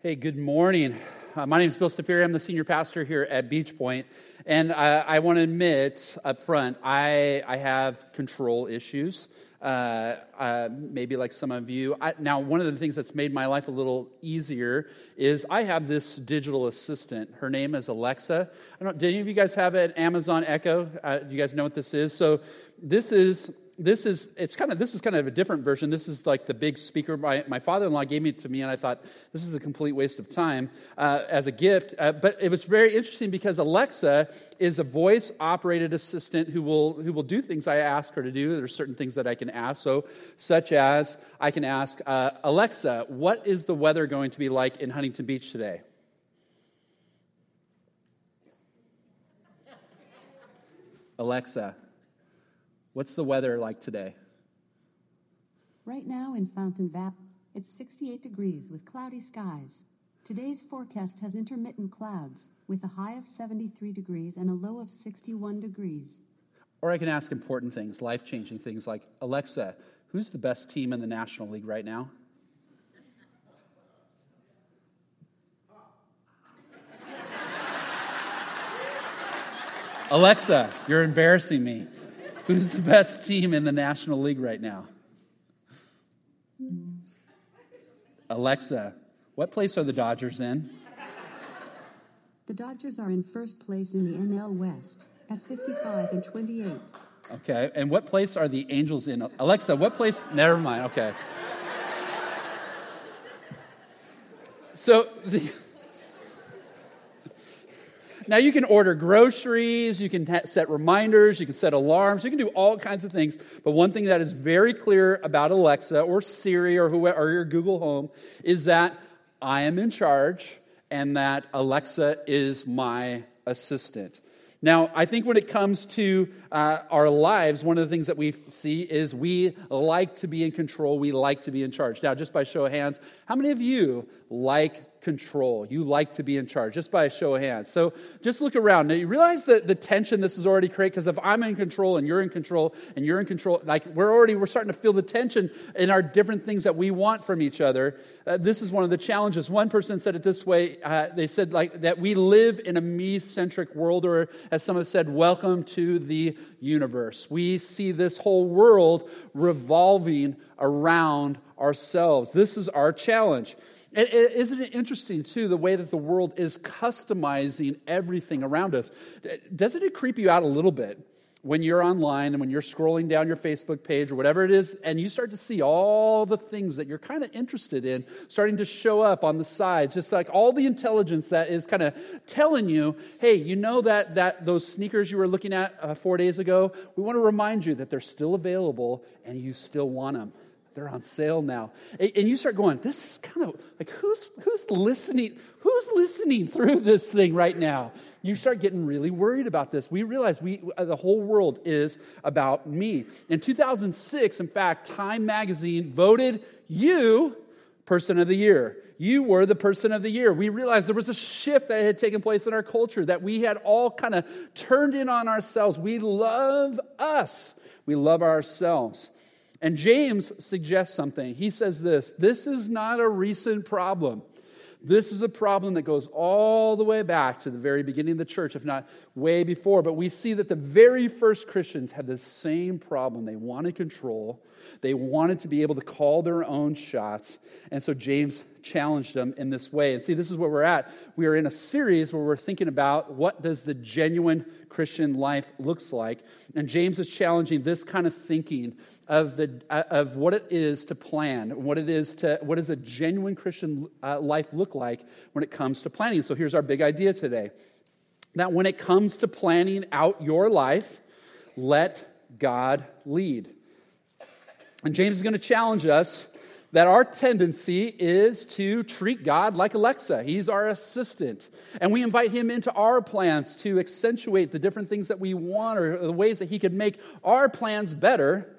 Hey, good morning. Uh, my name is Bill Stafiri. I'm the senior pastor here at Beach Point. And I, I want to admit up front, I, I have control issues. Uh, uh, maybe like some of you. I, now, one of the things that's made my life a little easier is I have this digital assistant. Her name is Alexa. I don't. Did any of you guys have an Amazon Echo? Uh, do you guys know what this is? So, this is this is it's kind of this is kind of a different version. This is like the big speaker my, my father-in-law gave me to me and i thought this is a complete waste of time uh, as a gift. Uh, but it was very interesting because alexa is a voice operated assistant who will who will do things i ask her to do. There's certain things that i can ask. So such as i can ask uh, alexa what is the weather going to be like in huntington beach today? Alexa What's the weather like today? Right now in Fountain Valley, it's 68 degrees with cloudy skies. Today's forecast has intermittent clouds, with a high of 73 degrees and a low of 61 degrees. Or I can ask important things, life changing things like Alexa, who's the best team in the National League right now? Alexa, you're embarrassing me. Who's the best team in the National League right now? Alexa, what place are the Dodgers in? The Dodgers are in first place in the NL West at 55 and 28. Okay, and what place are the Angels in? Alexa, what place? Never mind, okay. So the now, you can order groceries, you can set reminders, you can set alarms, you can do all kinds of things. But one thing that is very clear about Alexa or Siri or, whoever, or your Google Home is that I am in charge and that Alexa is my assistant. Now, I think when it comes to uh, our lives, one of the things that we see is we like to be in control. We like to be in charge. Now, just by show of hands, how many of you like control. You like to be in charge, just by a show of hands. So just look around. Now, you realize that the tension this is already create because if I'm in control and you're in control and you're in control, like we're already, we're starting to feel the tension in our different things that we want from each other. Uh, this is one of the challenges. One person said it this way. Uh, they said like that we live in a me-centric world, or as some have said, welcome to the universe. We see this whole world revolving around ourselves. This is our challenge. And isn't it interesting, too, the way that the world is customizing everything around us? Doesn't it creep you out a little bit when you're online and when you're scrolling down your Facebook page or whatever it is, and you start to see all the things that you're kind of interested in starting to show up on the sides, just like all the intelligence that is kind of telling you, hey, you know that, that those sneakers you were looking at uh, four days ago, we want to remind you that they're still available and you still want them. They're on sale now. And you start going, this is kind of like who's who's listening? Who's listening through this thing right now? You start getting really worried about this. We realize we uh, the whole world is about me. In 2006, in fact, Time magazine voted you person of the year. You were the person of the year. We realized there was a shift that had taken place in our culture, that we had all kind of turned in on ourselves. We love us, we love ourselves. And James suggests something. He says this this is not a recent problem. This is a problem that goes all the way back to the very beginning of the church, if not way before. But we see that the very first Christians had the same problem. They wanted control, they wanted to be able to call their own shots. And so James challenged them in this way. And see, this is where we're at. We are in a series where we're thinking about what does the genuine Christian life looks like. And James is challenging this kind of thinking of, the, of what it is to plan, what it is to, what does a genuine Christian uh, life look like when it comes to planning. So here's our big idea today. That when it comes to planning out your life, let God lead. And James is going to challenge us that our tendency is to treat God like Alexa. He's our assistant. And we invite him into our plans to accentuate the different things that we want or the ways that he could make our plans better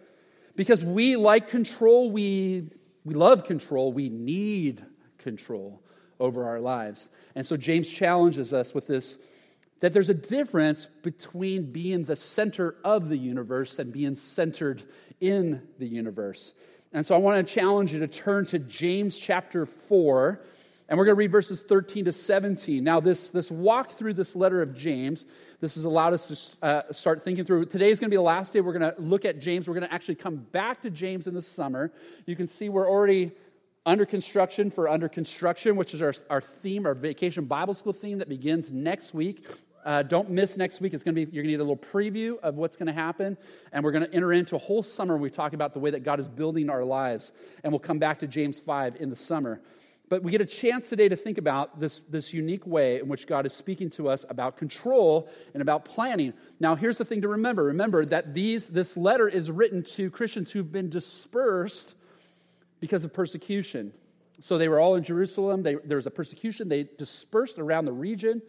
because we like control. We, we love control. We need control over our lives. And so James challenges us with this that there's a difference between being the center of the universe and being centered in the universe. And so I want to challenge you to turn to James chapter 4. And we're going to read verses 13 to 17. Now, this, this walk through this letter of James, this has allowed us to uh, start thinking through. Today is going to be the last day we're going to look at James. We're going to actually come back to James in the summer. You can see we're already under construction for under construction, which is our, our theme, our vacation Bible school theme that begins next week. Uh, don't miss next week. It's going to be you're going to get a little preview of what's going to happen, and we're going to enter into a whole summer. We talk about the way that God is building our lives, and we'll come back to James five in the summer. But we get a chance today to think about this, this unique way in which God is speaking to us about control and about planning. Now, here's the thing to remember remember that these, this letter is written to Christians who've been dispersed because of persecution. So they were all in Jerusalem, they, there was a persecution, they dispersed around the region.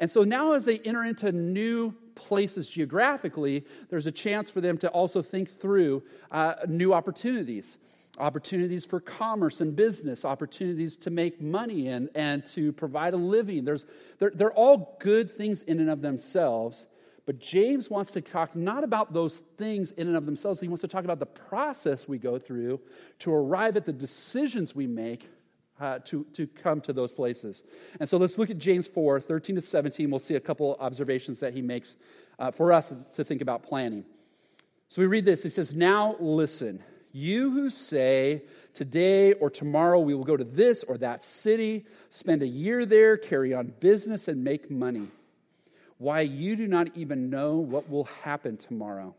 And so now, as they enter into new places geographically, there's a chance for them to also think through uh, new opportunities opportunities for commerce and business, opportunities to make money and, and to provide a living. There's, they're, they're all good things in and of themselves. But James wants to talk not about those things in and of themselves. He wants to talk about the process we go through to arrive at the decisions we make uh, to, to come to those places. And so let's look at James 4 13 to 17. We'll see a couple observations that he makes uh, for us to think about planning. So we read this. He says, Now listen. You who say, Today or tomorrow we will go to this or that city, spend a year there, carry on business, and make money. Why, you do not even know what will happen tomorrow.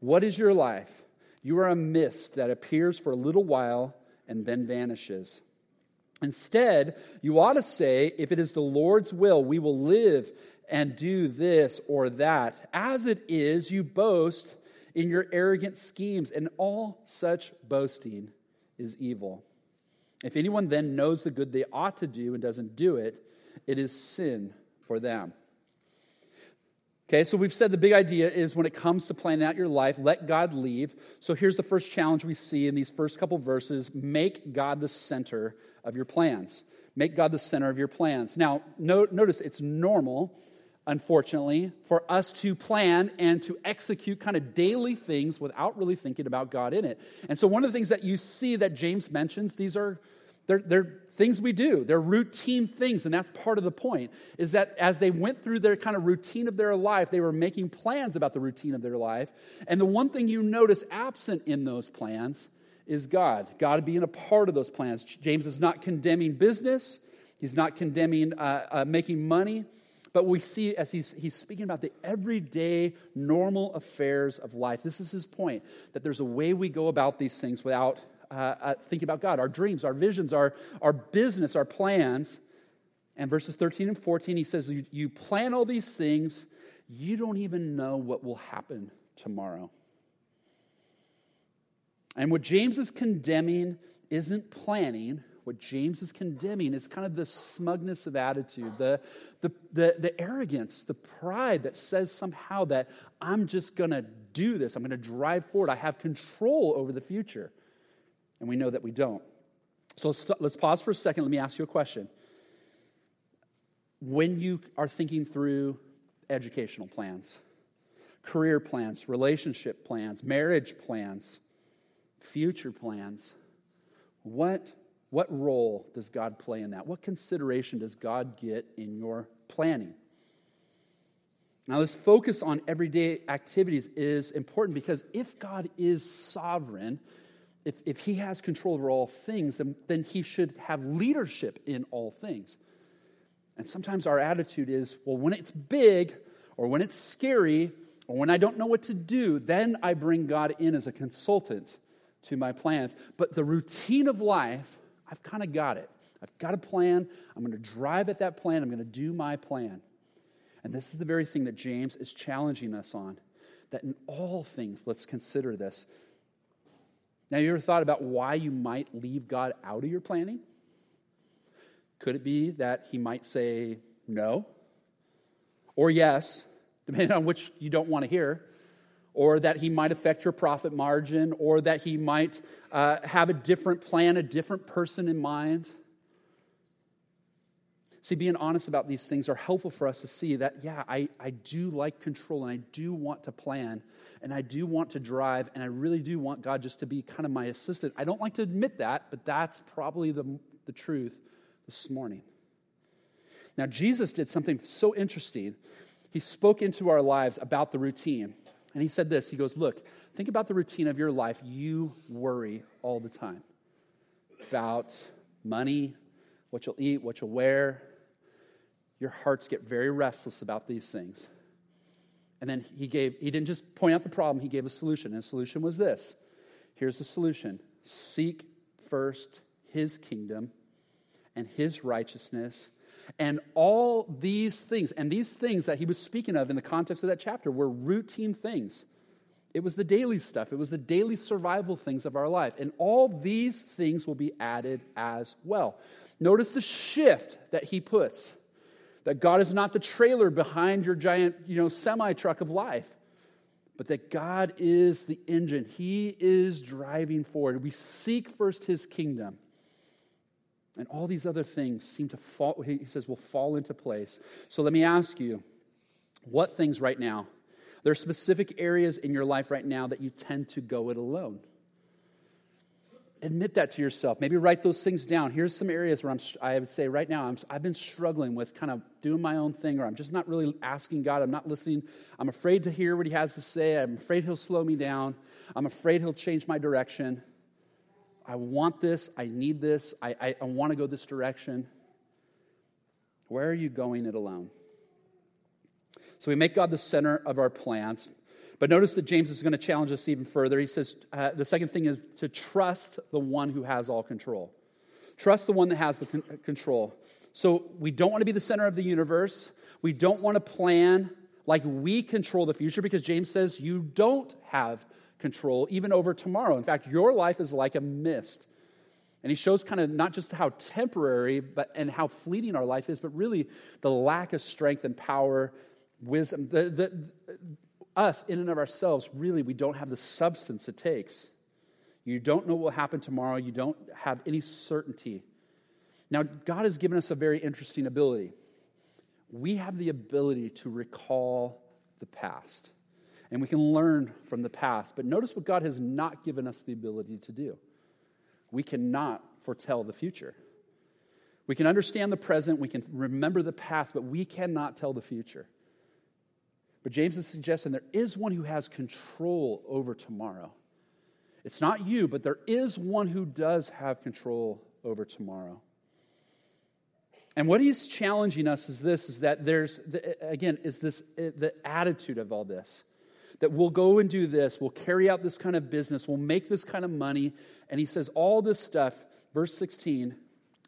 What is your life? You are a mist that appears for a little while and then vanishes. Instead, you ought to say, If it is the Lord's will, we will live and do this or that. As it is, you boast in your arrogant schemes, and all such boasting is evil. If anyone then knows the good they ought to do and doesn't do it, it is sin for them. Okay, so we've said the big idea is when it comes to planning out your life, let God leave. So here's the first challenge we see in these first couple verses make God the center of your plans. Make God the center of your plans. Now, notice it's normal unfortunately, for us to plan and to execute kind of daily things without really thinking about God in it. And so, one of the things that you see that James mentions, these are they're, they're things we do. They're routine things, and that's part of the point. Is that as they went through their kind of routine of their life, they were making plans about the routine of their life. And the one thing you notice absent in those plans is God. God being a part of those plans. James is not condemning business. He's not condemning uh, uh, making money. But we see as he's, he's speaking about the everyday, normal affairs of life. This is his point that there's a way we go about these things without uh, uh, thinking about God, our dreams, our visions, our, our business, our plans. And verses 13 and 14, he says, you, you plan all these things, you don't even know what will happen tomorrow. And what James is condemning isn't planning, what James is condemning is kind of the smugness of attitude, the, the, the, the arrogance, the pride that says somehow that I'm just going to do this, I'm going to drive forward, I have control over the future. And we know that we don't. So let's, let's pause for a second. Let me ask you a question. When you are thinking through educational plans, career plans, relationship plans, marriage plans, future plans, what what role does God play in that? What consideration does God get in your planning? Now, this focus on everyday activities is important because if God is sovereign, if, if he has control over all things, then, then he should have leadership in all things. And sometimes our attitude is well, when it's big, or when it's scary, or when I don't know what to do, then I bring God in as a consultant to my plans. But the routine of life, I've kind of got it. I've got a plan. I'm going to drive at that plan. I'm going to do my plan. And this is the very thing that James is challenging us on that in all things, let's consider this. Now, you ever thought about why you might leave God out of your planning? Could it be that he might say no or yes, depending on which you don't want to hear? or that he might affect your profit margin, or that he might uh, have a different plan, a different person in mind. See, being honest about these things are helpful for us to see that, yeah, I, I do like control and I do want to plan and I do want to drive and I really do want God just to be kind of my assistant. I don't like to admit that, but that's probably the, the truth this morning. Now, Jesus did something so interesting. He spoke into our lives about the routine. And he said this He goes, Look, think about the routine of your life. You worry all the time about money, what you'll eat, what you'll wear. Your hearts get very restless about these things. And then he gave, he didn't just point out the problem, he gave a solution. And the solution was this here's the solution seek first his kingdom and his righteousness. And all these things, and these things that he was speaking of in the context of that chapter were routine things. It was the daily stuff, it was the daily survival things of our life. And all these things will be added as well. Notice the shift that he puts that God is not the trailer behind your giant, you know, semi truck of life, but that God is the engine. He is driving forward. We seek first his kingdom. And all these other things seem to fall, he says, will fall into place. So let me ask you, what things right now? There are specific areas in your life right now that you tend to go it alone. Admit that to yourself. Maybe write those things down. Here's some areas where I'm, I would say right now, i have been struggling with kind of doing my own thing, or I'm just not really asking God. I'm not listening. I'm afraid to hear what He has to say. I'm afraid He'll slow me down. I'm afraid He'll change my direction. I want this, I need this, I, I, I want to go this direction. Where are you going it alone? So we make God the center of our plans. But notice that James is going to challenge us even further. He says uh, the second thing is to trust the one who has all control. Trust the one that has the con- control. So we don't want to be the center of the universe. We don't want to plan like we control the future because James says you don't have control, even over tomorrow. In fact, your life is like a mist. And he shows kind of not just how temporary but, and how fleeting our life is, but really the lack of strength and power, wisdom. The, the, us, in and of ourselves, really, we don't have the substance it takes. You don't know what will happen tomorrow, you don't have any certainty. Now, God has given us a very interesting ability. We have the ability to recall the past and we can learn from the past. But notice what God has not given us the ability to do. We cannot foretell the future. We can understand the present, we can remember the past, but we cannot tell the future. But James is suggesting there is one who has control over tomorrow. It's not you, but there is one who does have control over tomorrow. And what he's challenging us is this is that there's again is this the attitude of all this that we'll go and do this, we'll carry out this kind of business, we'll make this kind of money. And he says, all this stuff, verse 16,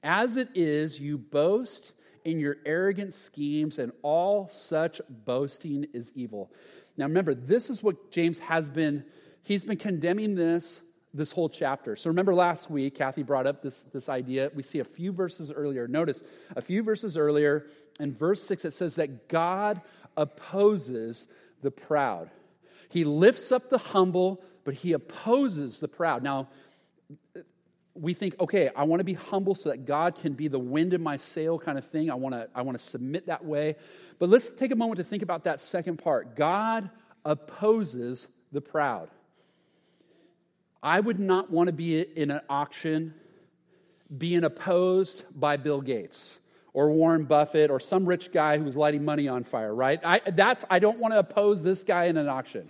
as it is, you boast in your arrogant schemes, and all such boasting is evil. Now remember, this is what James has been, he's been condemning this this whole chapter. So remember last week, Kathy brought up this, this idea. We see a few verses earlier. Notice a few verses earlier in verse 6, it says that God opposes the proud. He lifts up the humble, but he opposes the proud. Now, we think, okay, I want to be humble so that God can be the wind in my sail kind of thing. I want to, I want to submit that way. But let's take a moment to think about that second part. God opposes the proud. I would not want to be in an auction being opposed by Bill Gates or Warren Buffett or some rich guy who was lighting money on fire, right? I, that's, I don't want to oppose this guy in an auction.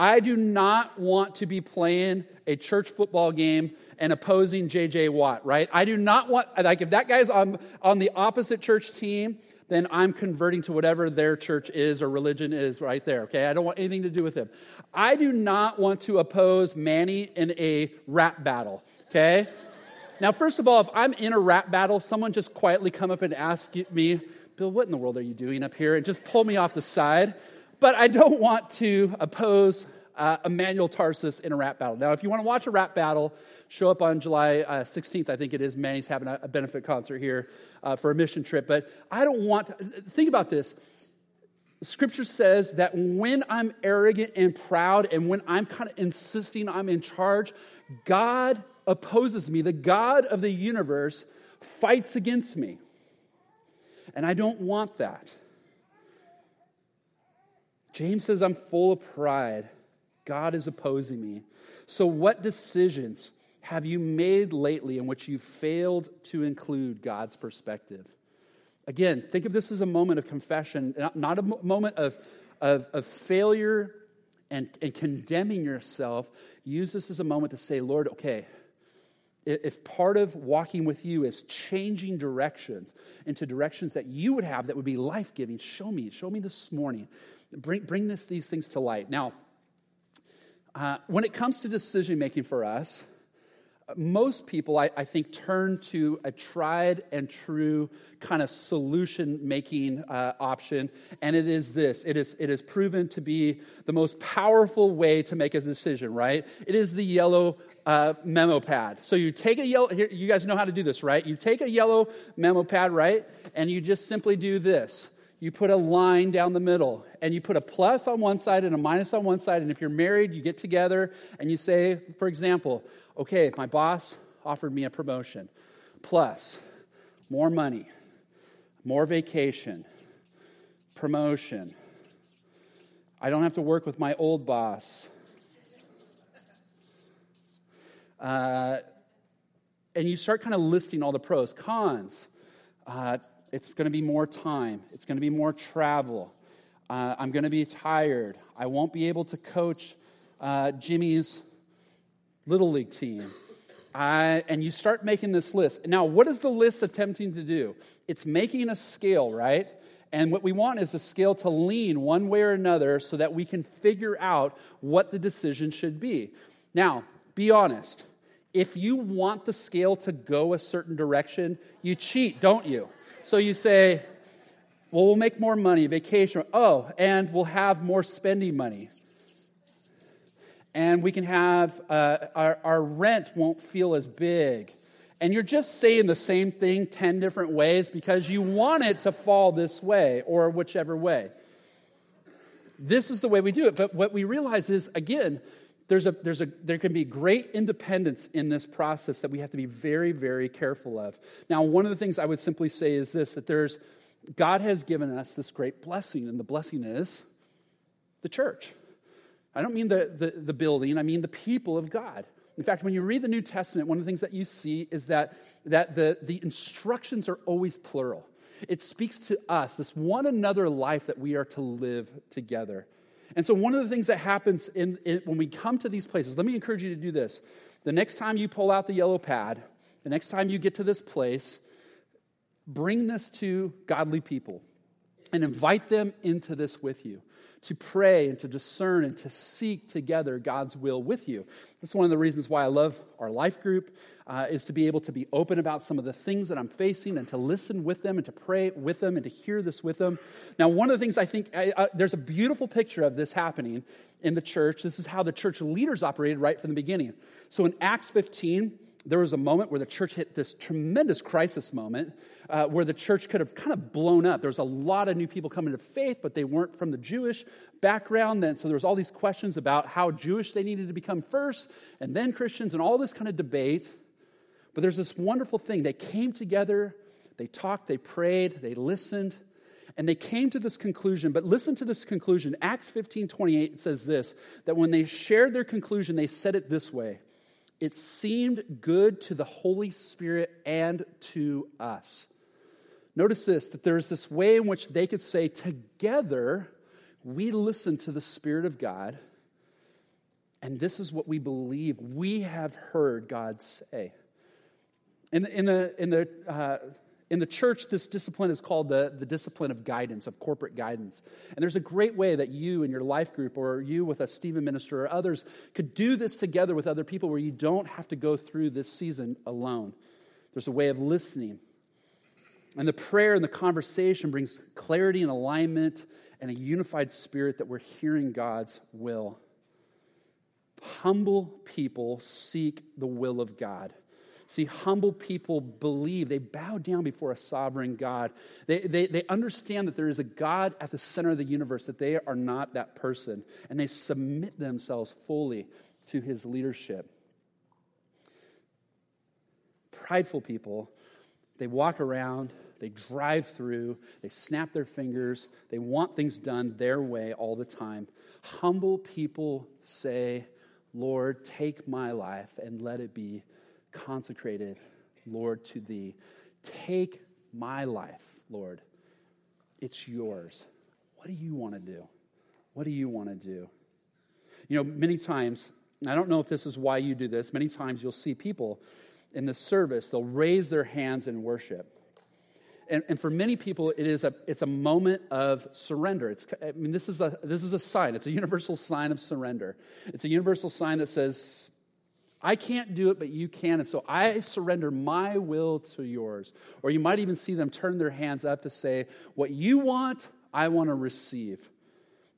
I do not want to be playing a church football game and opposing JJ Watt, right? I do not want, like, if that guy's on, on the opposite church team, then I'm converting to whatever their church is or religion is right there, okay? I don't want anything to do with him. I do not want to oppose Manny in a rap battle, okay? Now, first of all, if I'm in a rap battle, someone just quietly come up and ask me, Bill, what in the world are you doing up here? And just pull me off the side but I don't want to oppose uh, Emmanuel Tarsus in a rap battle. Now, if you want to watch a rap battle, show up on July uh, 16th. I think it is. Manny's having a, a benefit concert here uh, for a mission trip. But I don't want to, think about this. Scripture says that when I'm arrogant and proud and when I'm kind of insisting I'm in charge, God opposes me. The God of the universe fights against me. And I don't want that. James says, I'm full of pride. God is opposing me. So, what decisions, have you made lately in which you failed to include God's perspective? Again, think of this as a moment of confession, not a moment of, of, of failure and, and condemning yourself. Use this as a moment to say, Lord, okay, if part of walking with you is changing directions into directions that you would have that would be life giving, show me. Show me this morning. Bring, bring this, these things to light. Now, uh, when it comes to decision making for us, most people, I, I, think, turn to a tried and true kind of solution making uh, option, and it is this it is, it is proven to be the most powerful way to make a decision, right? It is the yellow uh, memo pad. So you take a yellow, here, you guys know how to do this, right? You take a yellow memo pad, right? And you just simply do this. You put a line down the middle, and you put a plus on one side and a minus on one side. And if you're married, you get together and you say, for example, okay, my boss offered me a promotion, plus more money, more vacation, promotion. I don't have to work with my old boss. Uh, and you start kind of listing all the pros, cons. Uh, it's going to be more time, it's going to be more travel. Uh, I'm going to be tired. I won't be able to coach uh, Jimmy's little league team. I, and you start making this list. Now, what is the list attempting to do? It's making a scale, right? And what we want is the scale to lean one way or another so that we can figure out what the decision should be. Now, be honest. If you want the scale to go a certain direction, you cheat, don't you? So you say, well, we'll make more money, vacation. Oh, and we'll have more spending money. And we can have, uh, our, our rent won't feel as big. And you're just saying the same thing 10 different ways because you want it to fall this way or whichever way. This is the way we do it. But what we realize is, again, there's a, there's a, there can be great independence in this process that we have to be very, very careful of. Now, one of the things I would simply say is this that there's, God has given us this great blessing, and the blessing is the church. I don't mean the, the, the building, I mean the people of God. In fact, when you read the New Testament, one of the things that you see is that, that the, the instructions are always plural. It speaks to us, this one another life that we are to live together. And so, one of the things that happens in, in, when we come to these places, let me encourage you to do this. The next time you pull out the yellow pad, the next time you get to this place, bring this to godly people and invite them into this with you to pray and to discern and to seek together God's will with you. That's one of the reasons why I love our life group, uh, is to be able to be open about some of the things that I'm facing and to listen with them and to pray with them and to hear this with them. Now, one of the things I think, I, there's a beautiful picture of this happening in the church. This is how the church leaders operated right from the beginning. So in Acts 15, there was a moment where the church hit this tremendous crisis moment uh, where the church could have kind of blown up. There was a lot of new people coming to faith, but they weren't from the Jewish background. Then, so there was all these questions about how Jewish they needed to become first, and then Christians, and all this kind of debate. But there's this wonderful thing. They came together, they talked, they prayed, they listened, and they came to this conclusion. But listen to this conclusion. Acts 15 28 says this that when they shared their conclusion, they said it this way it seemed good to the Holy Spirit and to us. Notice this that there's this way in which they could say, together, we listen to the Spirit of God, and this is what we believe. We have heard God say. In the, in the, in the uh, in the church, this discipline is called the, the discipline of guidance, of corporate guidance. And there's a great way that you and your life group, or you with a Stephen minister, or others could do this together with other people where you don't have to go through this season alone. There's a way of listening. And the prayer and the conversation brings clarity and alignment and a unified spirit that we're hearing God's will. Humble people seek the will of God. See, humble people believe, they bow down before a sovereign God. They, they, they understand that there is a God at the center of the universe, that they are not that person, and they submit themselves fully to his leadership. Prideful people, they walk around, they drive through, they snap their fingers, they want things done their way all the time. Humble people say, Lord, take my life and let it be consecrated, Lord, to thee. Take my life, Lord. It's yours. What do you want to do? What do you want to do? You know, many times, I don't know if this is why you do this, many times you'll see people in the service, they'll raise their hands in worship. And, and, for many people, it is a, it's a moment of surrender. It's, I mean, this is, a, this is a sign. It's a universal sign of surrender. It's a universal sign that says, I can't do it, but you can. And so I surrender my will to yours. Or you might even see them turn their hands up to say, What you want, I want to receive.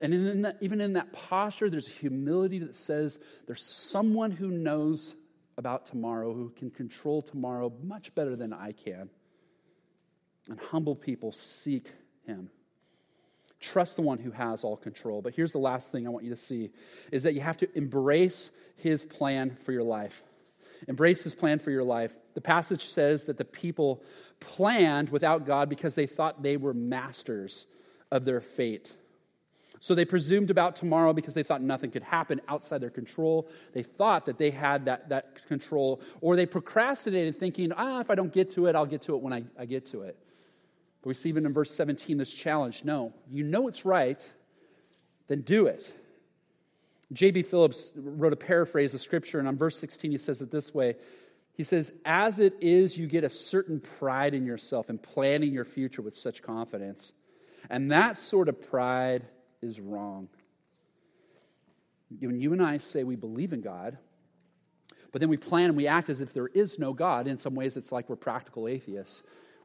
And in that, even in that posture, there's humility that says there's someone who knows about tomorrow, who can control tomorrow much better than I can. And humble people seek him. Trust the one who has all control. But here's the last thing I want you to see is that you have to embrace his plan for your life. Embrace his plan for your life. The passage says that the people planned without God because they thought they were masters of their fate. So they presumed about tomorrow because they thought nothing could happen outside their control. They thought that they had that, that control, or they procrastinated thinking, ah, if I don't get to it, I'll get to it when I, I get to it. But we see even in verse 17 this challenge no, you know it's right, then do it. J.B. Phillips wrote a paraphrase of scripture, and on verse 16 he says it this way He says, As it is, you get a certain pride in yourself in planning your future with such confidence. And that sort of pride is wrong. When you and I say we believe in God, but then we plan and we act as if there is no God, in some ways it's like we're practical atheists.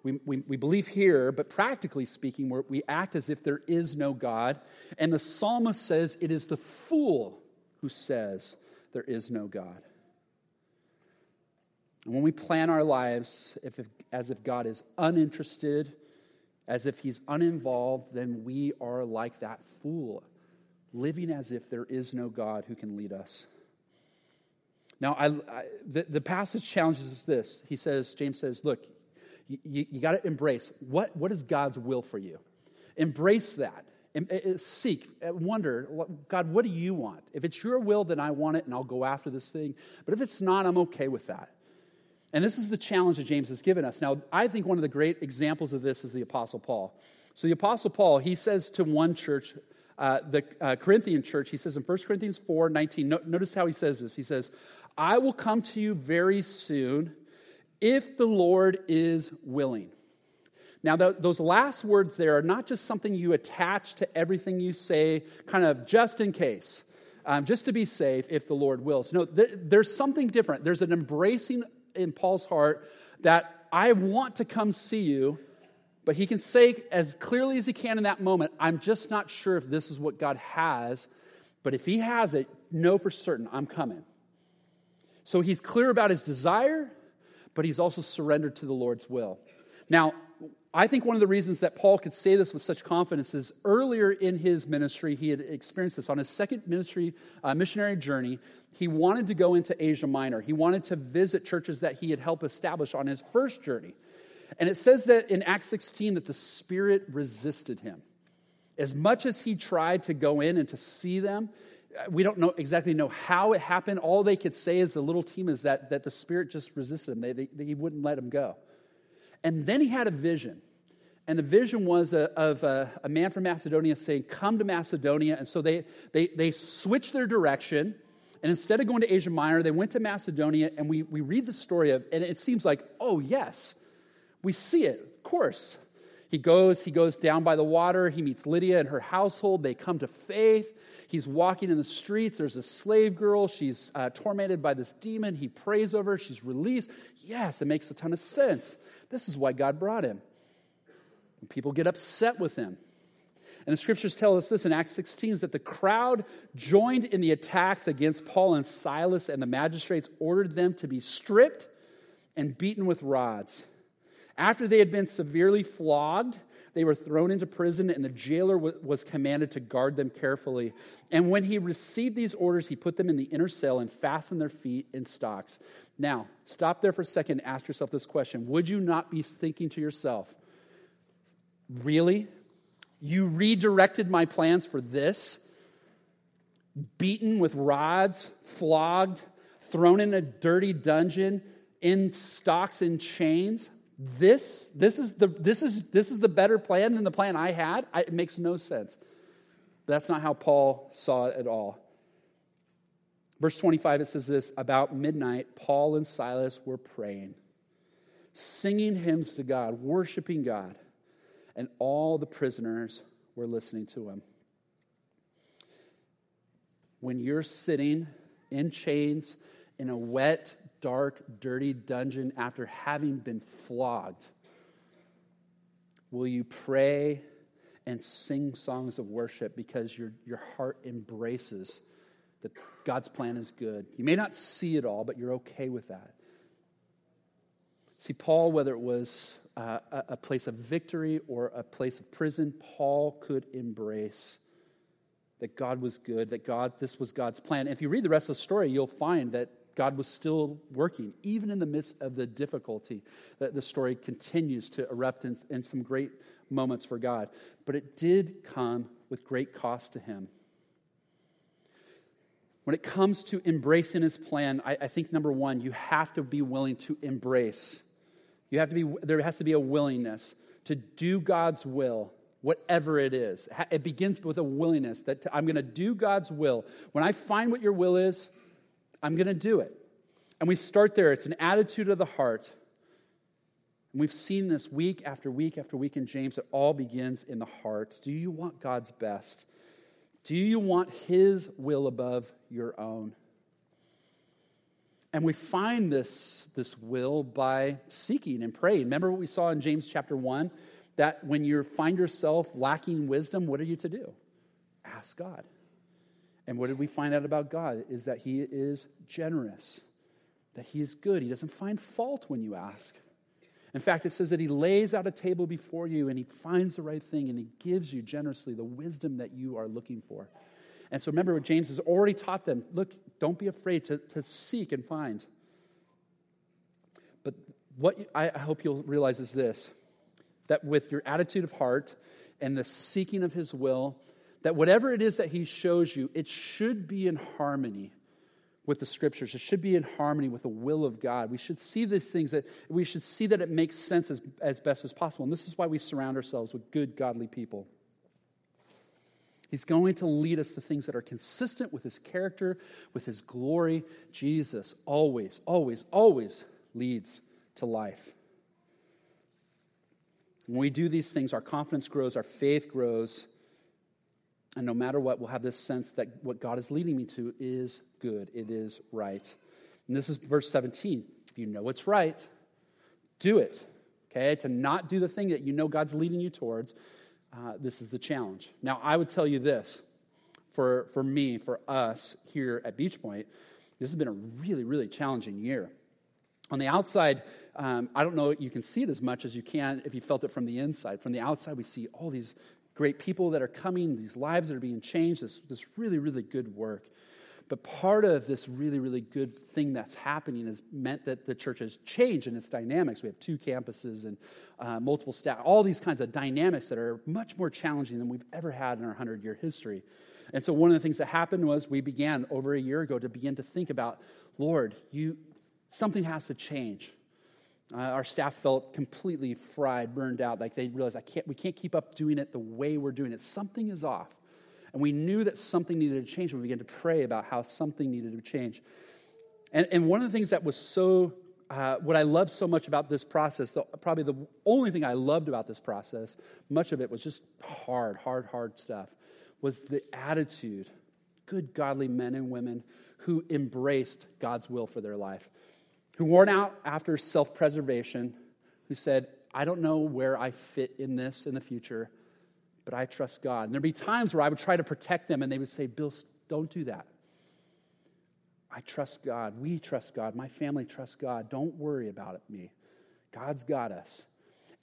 We, we, we believe here, but practically speaking, we act as if there is no God. And the psalmist says it is the fool who says there is no God. And when we plan our lives if, if, as if God is uninterested, as if he's uninvolved, then we are like that fool, living as if there is no God who can lead us. Now, I, I, the, the, passage challenges this. He says, James says, look, you, you, got to embrace what, what is God's will for you? Embrace that. Seek, wonder, God, what do you want? If it's your will, then I want it and I'll go after this thing. But if it's not, I'm okay with that. And this is the challenge that James has given us. Now, I think one of the great examples of this is the Apostle Paul. So, the Apostle Paul, he says to one church, uh, the uh, Corinthian church, he says in 1 Corinthians 4 19, no, notice how he says this. He says, I will come to you very soon if the Lord is willing. Now, those last words there are not just something you attach to everything you say, kind of just in case. Um, just to be safe if the Lord wills. No, th- there's something different. There's an embracing in Paul's heart that I want to come see you, but he can say as clearly as he can in that moment, I'm just not sure if this is what God has, but if he has it, know for certain I'm coming. So he's clear about his desire, but he's also surrendered to the Lord's will. Now, I think one of the reasons that Paul could say this with such confidence is earlier in his ministry, he had experienced this. On his second ministry, uh, missionary journey, he wanted to go into Asia Minor. He wanted to visit churches that he had helped establish on his first journey. And it says that in Acts 16 that the Spirit resisted him. As much as he tried to go in and to see them, we don't know exactly know how it happened. All they could say as a little team is that, that the Spirit just resisted him. They, they, he wouldn't let him go. And then he had a vision. And the vision was a, of a, a, man from Macedonia saying, Come to Macedonia. And so they, they, they switched their direction. And instead of going to Asia Minor, they went to Macedonia. And we, we read the story of, and it seems like, oh, yes, we see it, of course. He goes, he goes down by the water. He meets Lydia and her household. They come to faith. He's walking in the streets. There's a slave girl. She's uh, tormented by this demon. He prays over her. She's released. Yes, it makes a ton of sense. This is why God brought him. And people get upset with him. And the scriptures tell us this in Acts 16 is that the crowd joined in the attacks against Paul and Silas, and the magistrates ordered them to be stripped and beaten with rods. After they had been severely flogged, they were thrown into prison, and the jailer was commanded to guard them carefully. And when he received these orders, he put them in the inner cell and fastened their feet in stocks. Now, stop there for a second and ask yourself this question Would you not be thinking to yourself, Really? You redirected my plans for this? beaten with rods, flogged, thrown in a dirty dungeon, in stocks and chains. This, this, is the, this, is, this is the better plan than the plan I had. I, it makes no sense. That's not how Paul saw it at all. Verse 25, it says this About midnight, Paul and Silas were praying, singing hymns to God, worshiping God, and all the prisoners were listening to him. When you're sitting in chains in a wet, dark, dirty dungeon after having been flogged, will you pray and sing songs of worship because your, your heart embraces that God's plan is good? You may not see it all, but you're okay with that. See, Paul, whether it was uh, a place of victory or a place of prison, Paul could embrace that God was good, that God, this was God's plan. And if you read the rest of the story, you'll find that God was still working, even in the midst of the difficulty. That the story continues to erupt in, in some great moments for God. But it did come with great cost to him. When it comes to embracing his plan, I, I think number one, you have to be willing to embrace. You have to be, there has to be a willingness to do God's will whatever it is. It begins with a willingness that I'm going to do God's will. When I find what your will is, I'm going to do it. And we start there. It's an attitude of the heart. And we've seen this week after week after week in James. It all begins in the heart. Do you want God's best? Do you want His will above your own? And we find this, this will by seeking and praying. Remember what we saw in James chapter 1? That when you find yourself lacking wisdom, what are you to do? Ask God. And what did we find out about God? Is that He is generous, that He is good. He doesn't find fault when you ask. In fact, it says that He lays out a table before you and He finds the right thing and He gives you generously the wisdom that you are looking for. And so remember what James has already taught them look, don't be afraid to, to seek and find. But what I hope you'll realize is this that with your attitude of heart and the seeking of His will, that whatever it is that he shows you, it should be in harmony with the scriptures. It should be in harmony with the will of God. We should see the things that we should see that it makes sense as, as best as possible. And this is why we surround ourselves with good, godly people. He's going to lead us to things that are consistent with his character, with his glory. Jesus always, always, always leads to life. When we do these things, our confidence grows, our faith grows, and no matter what, we'll have this sense that what God is leading me to is good, it is right. And this is verse 17. If you know it's right, do it. Okay? To not do the thing that you know God's leading you towards, uh, this is the challenge. Now, I would tell you this for, for me, for us here at Beach Point, this has been a really, really challenging year. On the outside, um, I don't know you can see it as much as you can if you felt it from the inside. From the outside, we see all these great people that are coming, these lives that are being changed, this, this really, really good work. But part of this really, really good thing that's happening has meant that the church has changed in its dynamics. We have two campuses and uh, multiple staff, all these kinds of dynamics that are much more challenging than we've ever had in our 100 year history. And so, one of the things that happened was we began over a year ago to begin to think about, Lord, you, something has to change. Uh, our staff felt completely fried, burned out. Like they realized, I can't, we can't keep up doing it the way we're doing it. Something is off. And we knew that something needed to change. We began to pray about how something needed to change. And, and one of the things that was so, uh, what I loved so much about this process, the, probably the only thing I loved about this process, much of it was just hard, hard, hard stuff, was the attitude, good, godly men and women who embraced God's will for their life who worn out after self preservation, who said, I don't know where I fit in this in the future, but I trust God. And there'd be times where I would try to protect them, and they would say, Bill, don't do that. I trust God. We trust God. My family trusts God. Don't worry about it, me. God's got us.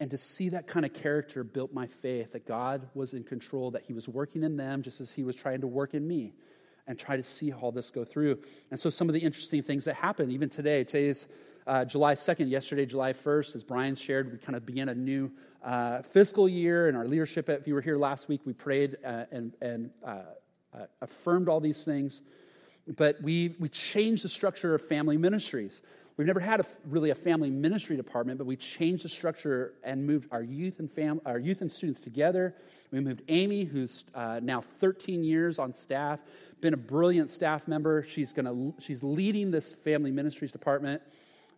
And to see that kind of character built my faith that God was in control, that He was working in them just as He was trying to work in me and try to see all this go through. And so, some of the interesting things that happen, even today, today's uh, July 2nd, yesterday, July 1st, as Brian shared, we kind of began a new uh, fiscal year and our leadership. If you were here last week, we prayed uh, and, and uh, uh, affirmed all these things. But we, we changed the structure of family ministries. We've never had a, really a family ministry department, but we changed the structure and moved our youth and fam, our youth and students together. We moved Amy, who's uh, now 13 years on staff, been a brilliant staff member. She's gonna she's leading this family ministries department.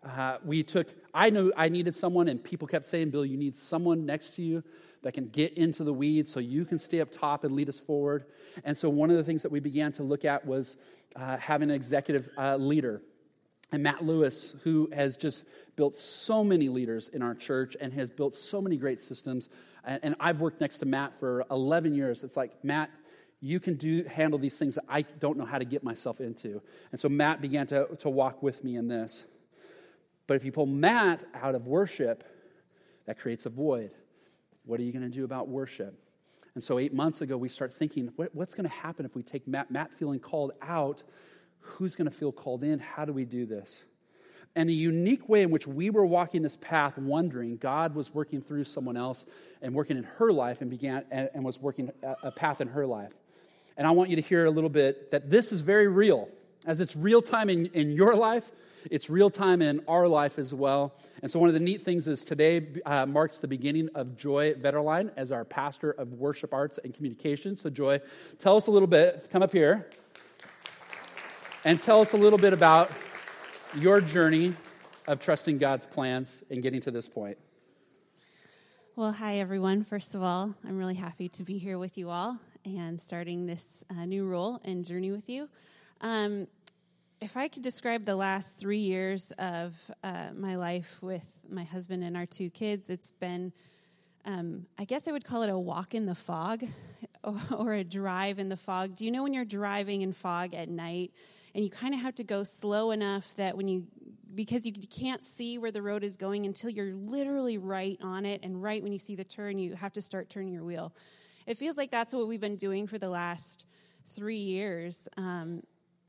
Uh, we took. I knew I needed someone, and people kept saying, "Bill, you need someone next to you that can get into the weeds, so you can stay up top and lead us forward." And so, one of the things that we began to look at was uh, having an executive uh, leader and Matt Lewis, who has just built so many leaders in our church and has built so many great systems. And I've worked next to Matt for 11 years. It's like, Matt, you can do handle these things that I don't know how to get myself into. And so Matt began to, to walk with me in this. But if you pull Matt out of worship, that creates a void. What are you going to do about worship? And so eight months ago, we start thinking, what, what's going to happen if we take Matt, Matt feeling called out Who's going to feel called in? How do we do this? And the unique way in which we were walking this path, wondering, God was working through someone else and working in her life and began and, and was working a, a path in her life. And I want you to hear a little bit that this is very real. As it's real time in, in your life, it's real time in our life as well. And so, one of the neat things is today uh, marks the beginning of Joy Vetterline as our pastor of worship arts and communication. So, Joy, tell us a little bit. Come up here and tell us a little bit about your journey of trusting God's plans and getting to this point. Well, hi, everyone. First of all, I'm really happy to be here with you all and starting this uh, new role and journey with you. Um, if I could describe the last three years of uh, my life with my husband and our two kids, it's been, um, I guess I would call it a walk in the fog or, or a drive in the fog. Do you know when you're driving in fog at night and you kind of have to go slow enough that when you because you can't see where the road is going until you're literally right on it and right when you see the turn you have to start turning your wheel. It feels like that's what we've been doing for the last three years. Um,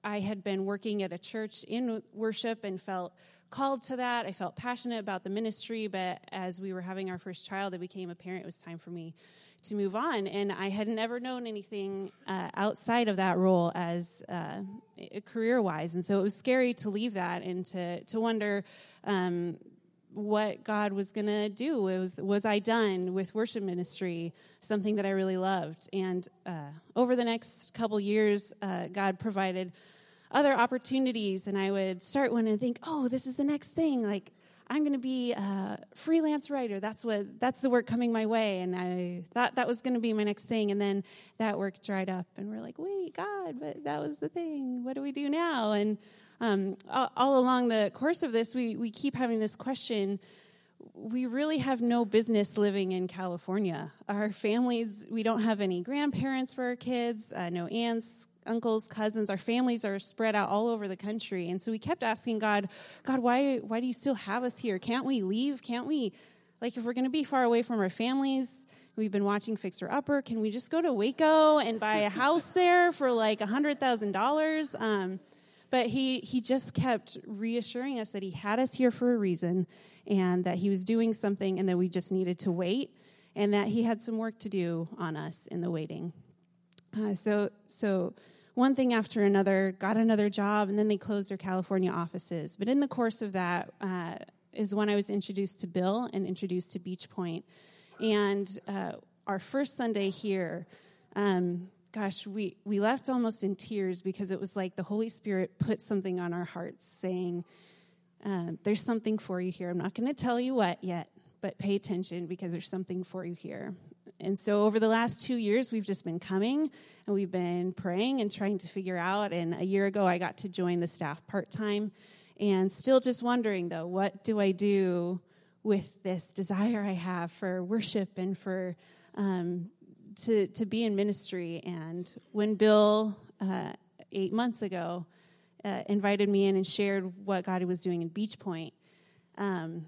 i had been working at a church in worship and felt called to that. I felt passionate about the ministry but as we were having our first child it became apparent it was time for me to move on. And I had never known anything uh, outside of that role as uh, career wise. And so it was scary to leave that and to, to wonder um, what God was going to do. It was, was I done with worship ministry, something that I really loved? And uh, over the next couple years, uh, God provided other opportunities and I would start one and think, oh, this is the next thing. Like, I'm going to be a freelance writer. That's what that's the work coming my way, and I thought that was going to be my next thing, and then that work dried up, and we're like, wait, God, but that was the thing. What do we do now? And um, all, along the course of this, we we keep having this question we really have no business living in California. Our families, we don't have any grandparents for our kids, uh, no aunts, uncles, cousins. Our families are spread out all over the country. And so we kept asking God, God, why, why do you still have us here? Can't we leave? Can't we, like, if we're going to be far away from our families, we've been watching Fixer Upper, can we just go to Waco and buy a house there for like $100,000? Um, but he, he just kept reassuring us that he had us here for a reason and that he was doing something and that we just needed to wait and that he had some work to do on us in the waiting. Uh, so, so one thing after another, got another job, and then they closed their California offices. But in the course of that uh, is when I was introduced to Bill and introduced to Beach Point. And uh, our first Sunday here, um, gosh, we, we left almost in tears because it was like the Holy Spirit put something on our hearts saying, um, There's something for you here. I'm not going to tell you what yet, but pay attention because there's something for you here. And so over the last two years, we've just been coming and we've been praying and trying to figure out. And a year ago, I got to join the staff part time and still just wondering, though, what do I do with this desire I have for worship and for um, to, to be in ministry. And when Bill, uh, eight months ago, uh, invited me in and shared what God was doing in Beach Point, um,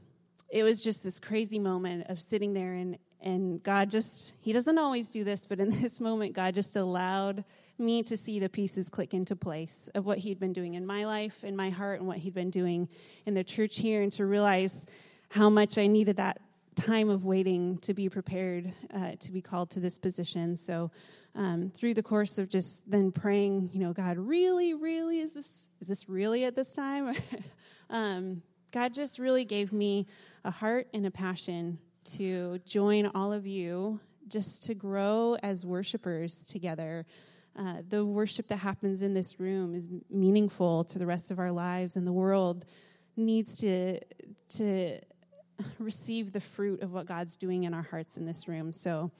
it was just this crazy moment of sitting there and, and God just, He doesn't always do this, but in this moment, God just allowed me to see the pieces click into place of what He'd been doing in my life, in my heart, and what He'd been doing in the church here, and to realize how much I needed that time of waiting to be prepared uh, to be called to this position. So, um, through the course of just then praying, you know, God, really, really, is this is this really at this time? um, God just really gave me a heart and a passion to join all of you, just to grow as worshipers together. Uh, the worship that happens in this room is meaningful to the rest of our lives, and the world needs to to receive the fruit of what God's doing in our hearts in this room. So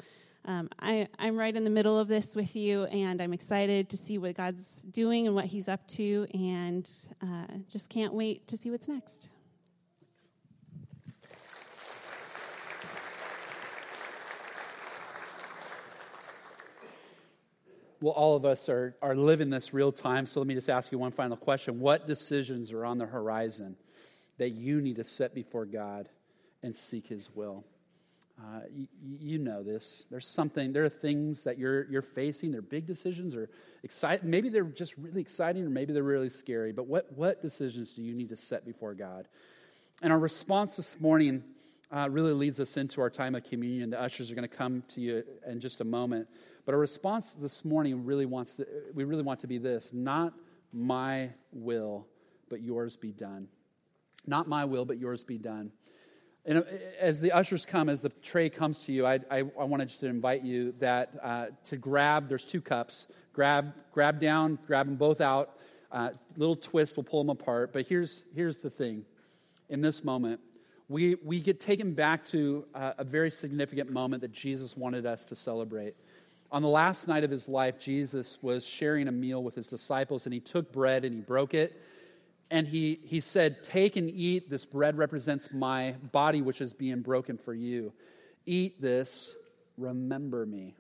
um, I, I'm right in the middle of this with you, and I'm excited to see what God's doing and what He's up to, and uh, just can't wait to see what's next. Well, all of us are, are living this real time, so let me just ask you one final question. What decisions are on the horizon that you need to set before God and seek His will? Uh, you, you, know this. There's something, there are things that you're, you're facing. They're big decisions or exciting. Maybe they're just really exciting or maybe they're really scary. But what, what decisions do you need to set before God? And our response this morning uh, really leads us into our time of communion. The ushers are going to come to you in just a moment. But our response this morning really wants to, we really want to be this not my will, but yours be done. Not my will, but yours be done. And uh, as the ushers come, as the tray comes to you, I, I, I want to just invite you that uh, to grab. There's two cups. Grab, grab down, grab them both out. Uh, little twist will pull them apart. But here's here's the thing. In this moment, we we get taken back to uh, a very significant moment that Jesus wanted us to celebrate. On the last night of his life, Jesus was sharing a meal with his disciples, and he took bread and he broke it and he, he said, Take and eat. This bread represents my body, which is being broken for you. Eat this, remember me.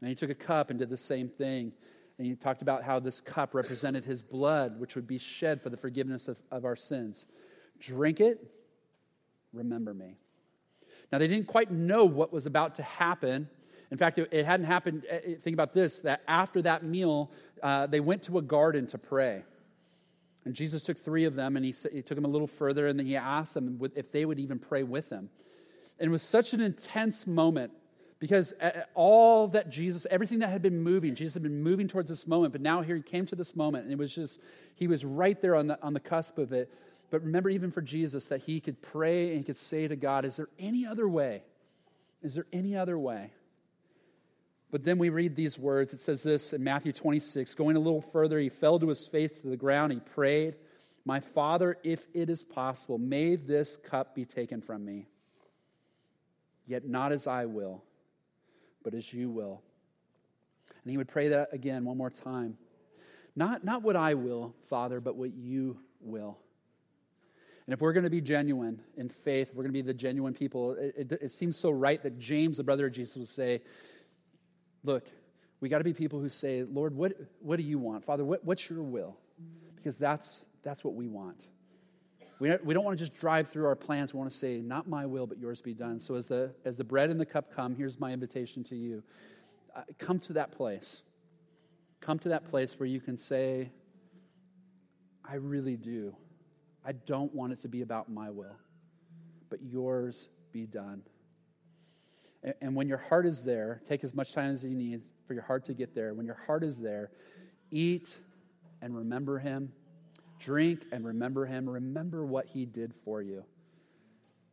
And he took a cup and did the same thing. And he talked about how this cup represented his blood, which would be shed for the forgiveness of, of our sins. Drink it, remember me. Now, they didn't quite know what was about to happen. In fact, it, hadn't happened. Eh, eh, think about this that after that meal, uh, they went to a garden to pray. And Jesus took three of them and he, he took them a little further and then he asked them if they would even pray with him. And it was such an intense moment because all that Jesus, everything that had been moving, Jesus had been moving towards this moment, but now here he came to this moment and it was just, he was right there on the, on the cusp of it. But remember, even for Jesus, that he could pray and he could say to God, Is there any other way? Is there any other way? But then we read these words. It says this in Matthew 26. Going a little further, he fell to his face to the ground. He prayed, My Father, if it is possible, may this cup be taken from me. Yet not as I will, but as you will. And he would pray that again one more time. Not, not what I will, Father, but what you will. And if we're going to be genuine in faith, we're going to be the genuine people, it, it, it seems so right that James, the brother of Jesus, would say, Look, we got to be people who say, Lord, what, what do you want? Father, what, what's your will? Because that's, that's what we want. We, we don't want to just drive through our plans. We want to say, not my will, but yours be done. So as the, as the bread and the cup come, here's my invitation to you. Uh, come to that place. Come to that place where you can say, I really do. I don't want it to be about my will, but yours be done. And when your heart is there, take as much time as you need for your heart to get there. When your heart is there, eat and remember him, drink and remember him, remember what he did for you.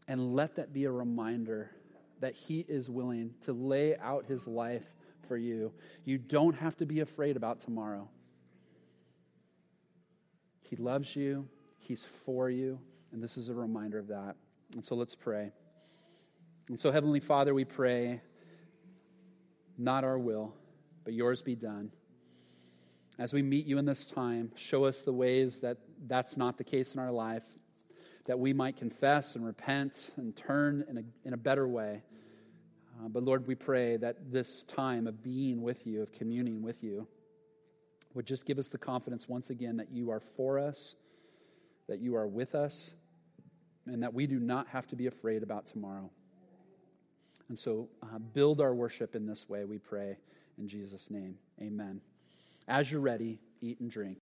And let that be a reminder that he is willing to lay out his life for you. You don't have to be afraid about tomorrow. He loves you, he's for you, and this is a reminder of that. And so let's pray. And so, Heavenly Father, we pray, not our will, but yours be done. As we meet you in this time, show us the ways that that's not the case in our life, that we might confess and repent and turn in a, in a better way. Uh, but Lord, we pray that this time of being with you, of communing with you, would just give us the confidence once again that you are for us, that you are with us, and that we do not have to be afraid about tomorrow. And so uh, build our worship in this way, we pray in Jesus' name. Amen. As you're ready, eat and drink.